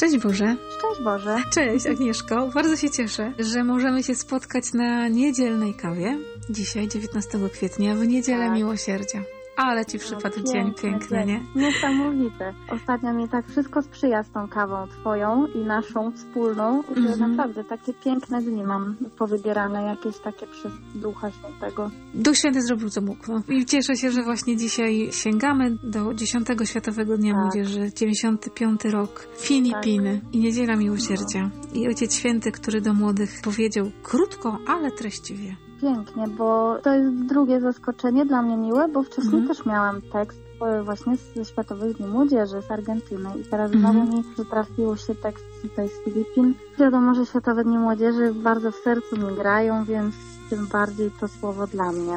Szczęść Boże. Szczęść Boże. Cześć Agnieszko. Bardzo się cieszę, że możemy się spotkać na niedzielnej kawie. Dzisiaj, 19 kwietnia, w Niedzielę tak. Miłosierdzia. Ale ci przypadł no, dzień piękny, nie? Niesamowite. Ostatnio mi tak wszystko sprzyja z tą kawą twoją i naszą wspólną, że mm -hmm. naprawdę takie piękne dni mam powybierane, jakieś takie przez Ducha Świętego. Duch Święty zrobił co mógł. No. I cieszę się, że właśnie dzisiaj sięgamy do 10 Światowego Dnia tak. Młodzieży, 95 rok, Filipiny tak. i Niedziela Miłosierdzia. No. I Ojciec Święty, który do młodych powiedział krótko, ale treściwie pięknie, bo to jest drugie zaskoczenie dla mnie miłe, bo wcześniej mm też miałam tekst e, właśnie ze Światowych Dni Młodzieży z Argentyny i teraz mm znowu mi trafił się tekst tutaj z Filipin. Wiadomo, że Światowe Dni Młodzieży bardzo w sercu mi grają, więc tym bardziej to słowo dla mnie.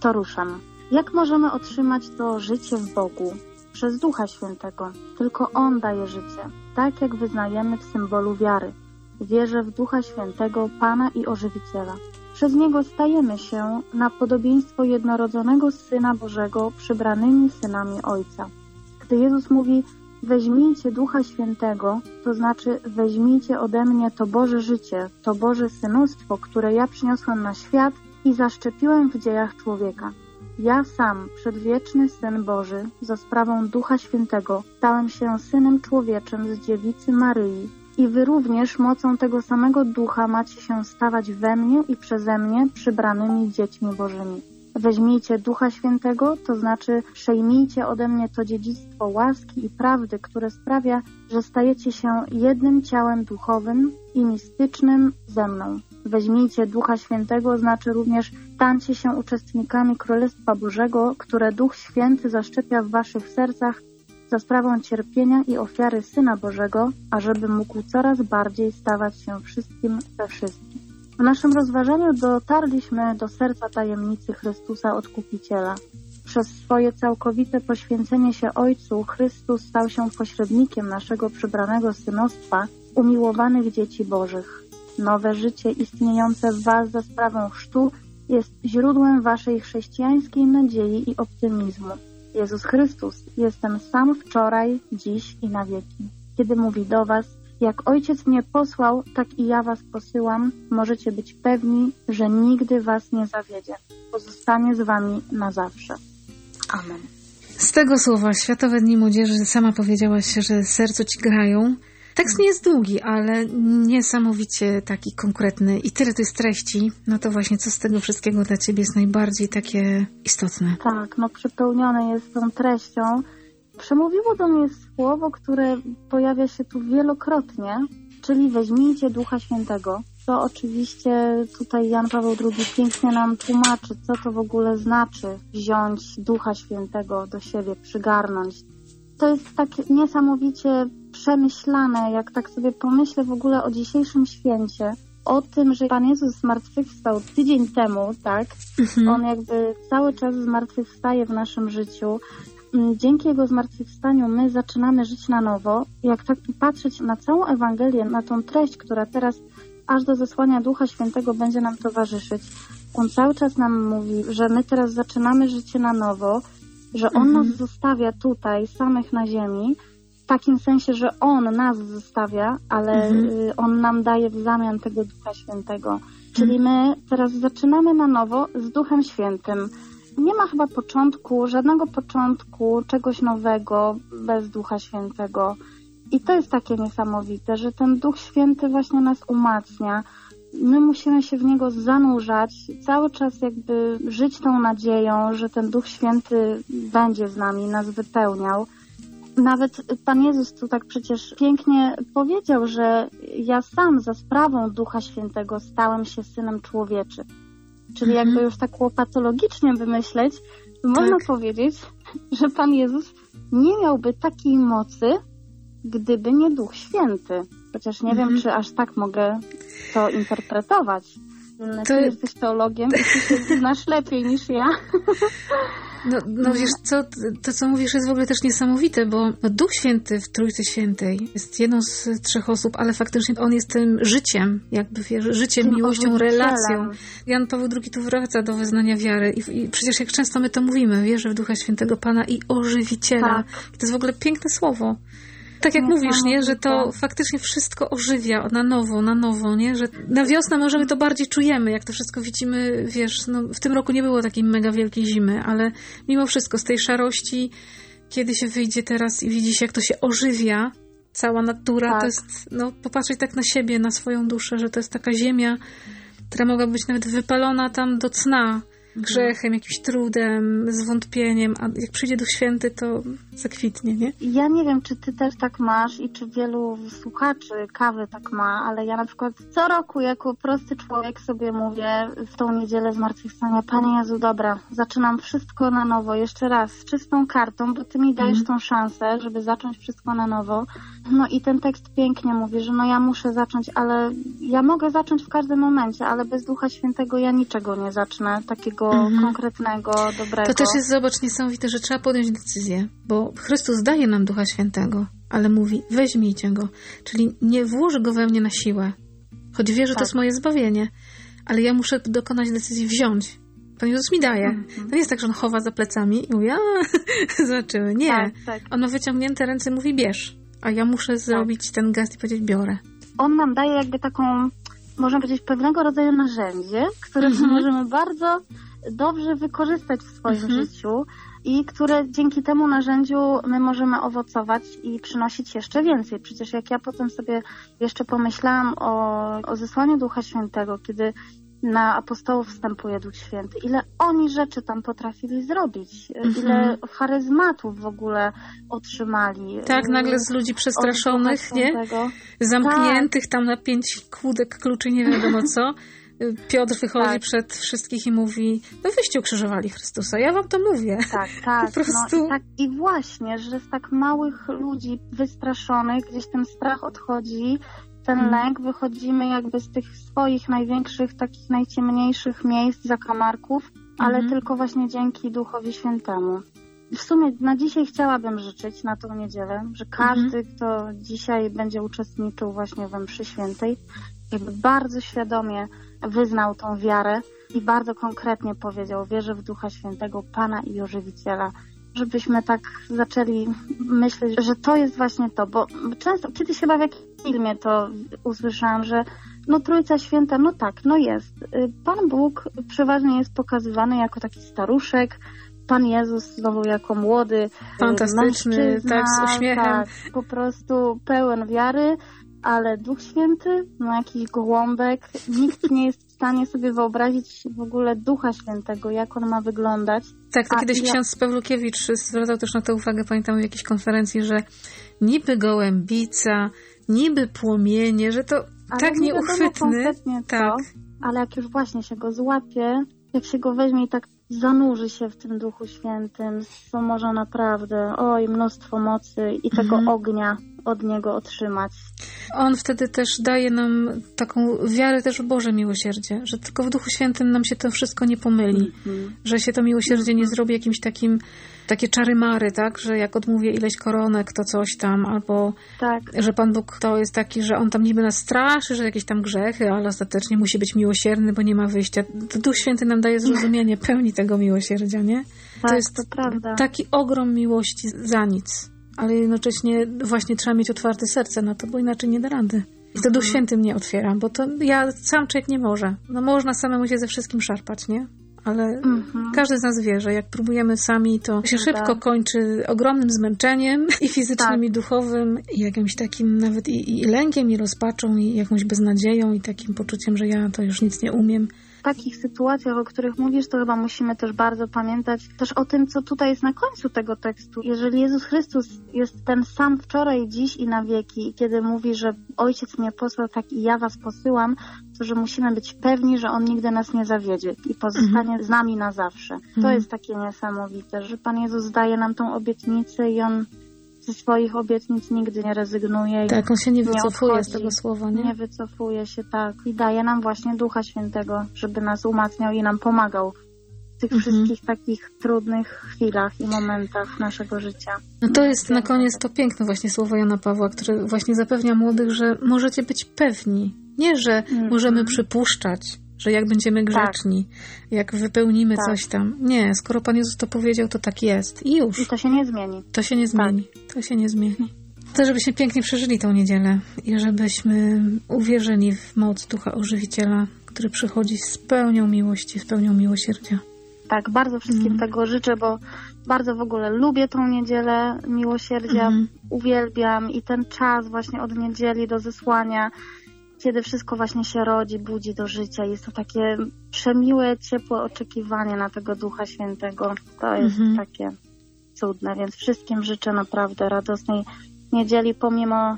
To ruszam. Jak możemy otrzymać to życie w Bogu? Przez Ducha Świętego. Tylko On daje życie, tak jak wyznajemy w symbolu wiary. Wierzę w Ducha Świętego, Pana i Ożywiciela. Przez Niego stajemy się na podobieństwo jednorodzonego Syna Bożego przybranymi synami Ojca. Gdy Jezus mówi weźmijcie Ducha Świętego, to znaczy weźmijcie ode mnie to Boże życie, to Boże synostwo, które ja przyniosłem na świat i zaszczepiłem w dziejach człowieka. Ja sam, przedwieczny Syn Boży, za sprawą Ducha Świętego, stałem się Synem Człowieczym z dziewicy Maryi, i wy również mocą tego samego ducha macie się stawać we mnie i przeze mnie przybranymi dziećmi Bożymi. Weźmijcie Ducha Świętego, to znaczy przejmijcie ode mnie to dziedzictwo łaski i prawdy, które sprawia, że stajecie się jednym ciałem duchowym i mistycznym ze mną. Weźmijcie Ducha Świętego, znaczy również stańcie się uczestnikami Królestwa Bożego, które Duch Święty zaszczepia w waszych sercach za sprawą cierpienia i ofiary Syna Bożego, ażeby mógł coraz bardziej stawać się wszystkim we wszystkim. W naszym rozważaniu dotarliśmy do serca tajemnicy Chrystusa Odkupiciela. Przez swoje całkowite poświęcenie się Ojcu, Chrystus stał się pośrednikiem naszego przybranego synostwa, umiłowanych dzieci Bożych. Nowe życie istniejące w Was za sprawą chrztu jest źródłem Waszej chrześcijańskiej nadziei i optymizmu. Jezus Chrystus, jestem sam wczoraj, dziś i na wieki. Kiedy mówi do Was, jak Ojciec mnie posłał, tak i ja Was posyłam, możecie być pewni, że nigdy Was nie zawiedzie. Pozostanie z Wami na zawsze. Amen. Z tego słowa Światowe Dni Młodzieży sama powiedziałaś, że sercu Ci grają. Tekst nie jest długi, ale niesamowicie taki konkretny i tyle to jest treści, no to właśnie co z tego wszystkiego dla Ciebie jest najbardziej takie istotne? Tak, no przepełnione jest tą treścią. Przemówiło do mnie słowo, które pojawia się tu wielokrotnie, czyli weźmijcie Ducha Świętego. To oczywiście tutaj Jan Paweł II pięknie nam tłumaczy, co to w ogóle znaczy wziąć Ducha Świętego do siebie, przygarnąć. To jest tak niesamowicie przemyślane, jak tak sobie pomyślę w ogóle o dzisiejszym święcie, o tym, że Pan Jezus zmartwychwstał tydzień temu, tak? Mhm. On jakby cały czas zmartwychwstaje w naszym życiu. Mm, dzięki Jego zmartwychwstaniu my zaczynamy żyć na nowo. Jak tak patrzeć na całą Ewangelię, na tą treść, która teraz aż do zesłania Ducha Świętego będzie nam towarzyszyć, On cały czas nam mówi, że my teraz zaczynamy życie na nowo, że On mhm. nas zostawia tutaj, samych na ziemi, w takim sensie, że On nas zostawia, ale mhm. Y, on nam daje w zamian tego Ducha Świętego. Czyli mhm. my teraz zaczynamy na nowo z Duchem Świętym. Nie ma chyba początku, żadnego początku, czegoś nowego bez Ducha Świętego. I to jest takie niesamowite, że ten Duch Święty właśnie nas umacnia. My musimy się w niego zanurzać, cały czas jakby żyć tą nadzieją, że ten Duch Święty będzie z nami, nas wypełniał. Nawet Pan Jezus tu tak przecież pięknie powiedział, że ja sam za sprawą Ducha Świętego stałem się synem człowieczy. Czyli mhm. jakby już tak łopatologicznie wymyśleć, można tak. powiedzieć, że Pan Jezus nie miałby takiej mocy, gdyby nie Duch Święty. Chociaż nie wiem, mhm. czy aż tak mogę to interpretować. To... Ty jesteś teologiem i ty się znasz lepiej niż ja. No, no wiesz co, to co mówisz jest w ogóle też niesamowite, bo Duch Święty w Trójcy Świętej jest jedną z trzech osób, ale faktycznie on jest tym życiem, jakby wiesz, życiem, tym miłością, relacją. Jan Paweł II tu wraca do wyznania wiary i, i, przecież jak często my to mówimy, wierzę w Ducha Świętego Pana i ożywiciela. Tak. I to jest w ogóle piękne słowo. Tak jak mówisz, nie, że to faktycznie wszystko ożywia na nowo, na nowo, nie, że na wiosnę może my to bardziej czujemy, jak to wszystko widzimy, wiesz, no, w tym roku nie było takiej mega wielkiej zimy, ale mimo wszystko z tej szarości, kiedy się wyjdzie teraz i widzi się, jak to się ożywia, cała natura, tak. to jest, no, popatrzeć tak na siebie, na swoją duszę, że to jest taka ziemia, która mogła być nawet wypalona tam do cna, grzechem, jakimś trudem, zwątpieniem, a jak przyjdzie Duch Święty, to zakwitnie, nie? Ja nie wiem, czy ty też tak masz i czy wielu słuchaczy kawy tak ma, ale ja na przykład co roku jako prosty człowiek sobie mówię w tą niedzielę zmartwychwstania, Panie Jezu, dobra, zaczynam wszystko na nowo, jeszcze raz, z czystą kartą, bo ty mi dajesz mm. tą szansę, żeby zacząć wszystko na nowo. No i ten tekst pięknie mówi, że no ja muszę zacząć, ale ja mogę zacząć w każdym momencie, ale bez Ducha Świętego ja niczego nie zacznę takiego mm. konkretnego, dobrego. To też jest, zobacz, niesamowite, że trzeba podjąć decyzję, bo Chrystus daje nam Ducha Świętego, ale mówi, weźmijcie Go. Czyli nie włoży Go we mnie na siłę, choć wie, że tak. to jest moje zbawienie, ale ja muszę dokonać decyzji wziąć. Pan Jezus mi daje. -hmm. To nie jest tak, że on chowa za plecami i mówi, a, zobaczymy. Nie. Tak, tak. On ma wyciągnięte ręce i mówi, bierz. A ja muszę tak. zrobić ten gest i powiedzieć, biorę. On nam daje jakby taką, można powiedzieć, pewnego rodzaju narzędzie, które mm -hmm. możemy bardzo dobrze wykorzystać w swoim mhm. życiu i które dzięki temu narzędziu my możemy owocować i przynosić jeszcze więcej. Przecież jak ja potem sobie jeszcze pomyślałam o, o zesłaniu Ducha Świętego, kiedy na apostołów wstępuje Duch Święty, ile oni rzeczy tam potrafili zrobić, mhm. ile charyzmatów w ogóle otrzymali. Tak, nagle z ludzi przestraszonych, nie? Zamkniętych tak. tam na pięć kłódek kluczy, nie wiadomo co. Piotr wychodzi tak. przed wszystkich i mówi, no wyście ukrzyżowali Chrystusa, ja wam to mówię. Tak, tak. Po prostu... No, i, tak I właśnie, że z tak małych ludzi wystraszonych gdzieś ten strach odchodzi, ten hmm. lęk, wychodzimy jakby z tych swoich największych, takich najciemniejszych miejsc, zakamarków, ale hmm. tylko właśnie dzięki Duchowi Świętemu. W sumie na dzisiaj chciałabym życzyć, na tą niedzielę, że każdy, mhm. kto dzisiaj będzie uczestniczył właśnie we mszy świętej, jakby bardzo świadomie wyznał tą wiarę i bardzo konkretnie powiedział, wierzę w Ducha Świętego, Pana i Ożywiciela, żebyśmy tak zaczęli myśleć, że to jest właśnie to, bo często, kiedyś chyba w jakimś filmie to usłyszałam, że no Trójca Święta, no tak, no jest. Pan Bóg przeważnie jest pokazywany jako taki staruszek, Pan Jezus znowu jako młody, fantastyczny, tak, z uśmiechem. Tak, po prostu pełen wiary, ale Duch Święty, no jakiś gołąbek, nikt nie jest w stanie sobie wyobrazić w ogóle Ducha Świętego, jak on ma wyglądać. Tak, to A kiedyś ja... ksiądz Pawlukiewicz zwracał też na to uwagę, pamiętam w jakiejś konferencji, że niby gołębica, niby płomienie, że to ale tak nie nieuchwytny. Tak. ale jak już właśnie się go złapie, jak się go weźmie i tak zanurzy się w tym Duchu Świętym, to może naprawdę, oj, mnóstwo mocy i tego mhm. ognia od Niego otrzymać. On wtedy też daje nam taką wiarę też w Boże miłosierdzie, że tylko w Duchu Świętym nam się to wszystko nie pomyli, mhm. że się to miłosierdzie nie zrobi jakimś takim, takie czary-mary, tak, że jak odmówię ileś koronek, to coś tam, albo tak. że Pan Bóg to jest taki, że On tam niby nas straszy, że jakieś tam grzechy, ale ostatecznie musi być miłosierny, bo nie ma wyjścia. Duch Święty nam daje zrozumienie pełni tego miłosierdzia, nie? Tak, to jest to prawda. taki ogrom miłości za nic ale jednocześnie właśnie trzeba mieć otwarte serce na to, bo inaczej nie da rady. I to Duch mhm. Święty mnie otwiera, bo to ja sam człowiek nie może. No można samemu się ze wszystkim szarpać, nie? Ale mhm. każdy z nas wie, że jak próbujemy sami, to się no szybko tak. kończy ogromnym zmęczeniem i fizycznym, tak. i duchowym, i jakimś takim nawet i, i lękiem, i rozpaczą, i jakąś beznadzieją, i takim poczuciem, że ja to już nic nie umiem takich sytuacjach, o których mówisz, to chyba musimy też bardzo pamiętać też o tym, co tutaj jest na końcu tego tekstu. Jeżeli Jezus Chrystus jest ten sam wczoraj, dziś i na wieki, i kiedy mówi, że Ojciec mnie posłał, tak i ja was posyłam, to że musimy być pewni, że On nigdy nas nie zawiedzie i pozostanie mhm. z nami na zawsze. To mhm. jest takie niesamowite, że Pan Jezus daje nam tą obietnicę i On ze swoich obietnic nigdy nie rezygnuje. Tak, on się nie wycofuje nie z tego słowa, nie? Nie wycofuje się, tak. I daje nam właśnie Ducha Świętego, żeby nas umacniał i nam pomagał w tych mhm. wszystkich takich trudnych chwilach i momentach naszego życia. No to jest na koniec to piękne właśnie słowo Jana Pawła, które właśnie zapewnia młodych, że możecie być pewni. Nie, że mhm. możemy przypuszczać, że jak będziemy tak. grzeczni, tak. jak wypełnimy tak. coś tam. Nie, skoro Pan Jezus to powiedział, to tak jest. I już. I to się nie zmieni. To się nie zmieni. Tak. To się nie zmieni. To, żebyśmy pięknie przeżyli tą niedzielę i żebyśmy uwierzyli w moc Ducha Ożywiciela, który przychodzi z pełnią miłości, z pełnią miłosierdzia. Tak, bardzo wszystkim Mhm. tego życzę, bo bardzo w ogóle lubię tą niedzielę miłosierdzia, Mhm. uwielbiam i ten czas właśnie od niedzieli do zesłania, kiedy wszystko właśnie się rodzi, budzi do życia. Jest to takie przemiłe, ciepłe oczekiwanie na tego Ducha Świętego. To jest Mhm. takie cudne, więc wszystkim życzę naprawdę radosnej niedzieli, pomimo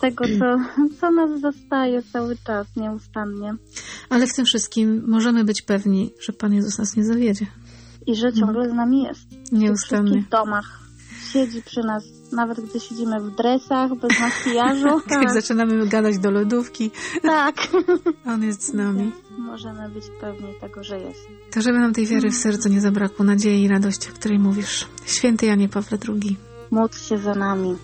tego, co, co nas zostaje cały czas nieustannie. Ale w tym wszystkim możemy być pewni, że Pan Jezus nas nie zawiedzie. I że ciągle z nami jest. w Nieustannie. wszystkich domach. Siedzi przy nas, nawet gdy siedzimy w dresach, bez makijażu. Jak zaczynamy gadać do lodówki, tak. On jest z nami. Możemy być pewni tego, że jest. To żeby nam tej wiary w sercu nie zabrakło, nadziei i radości, o której mówisz. Święty Janie Pawle II. Módl się za nami.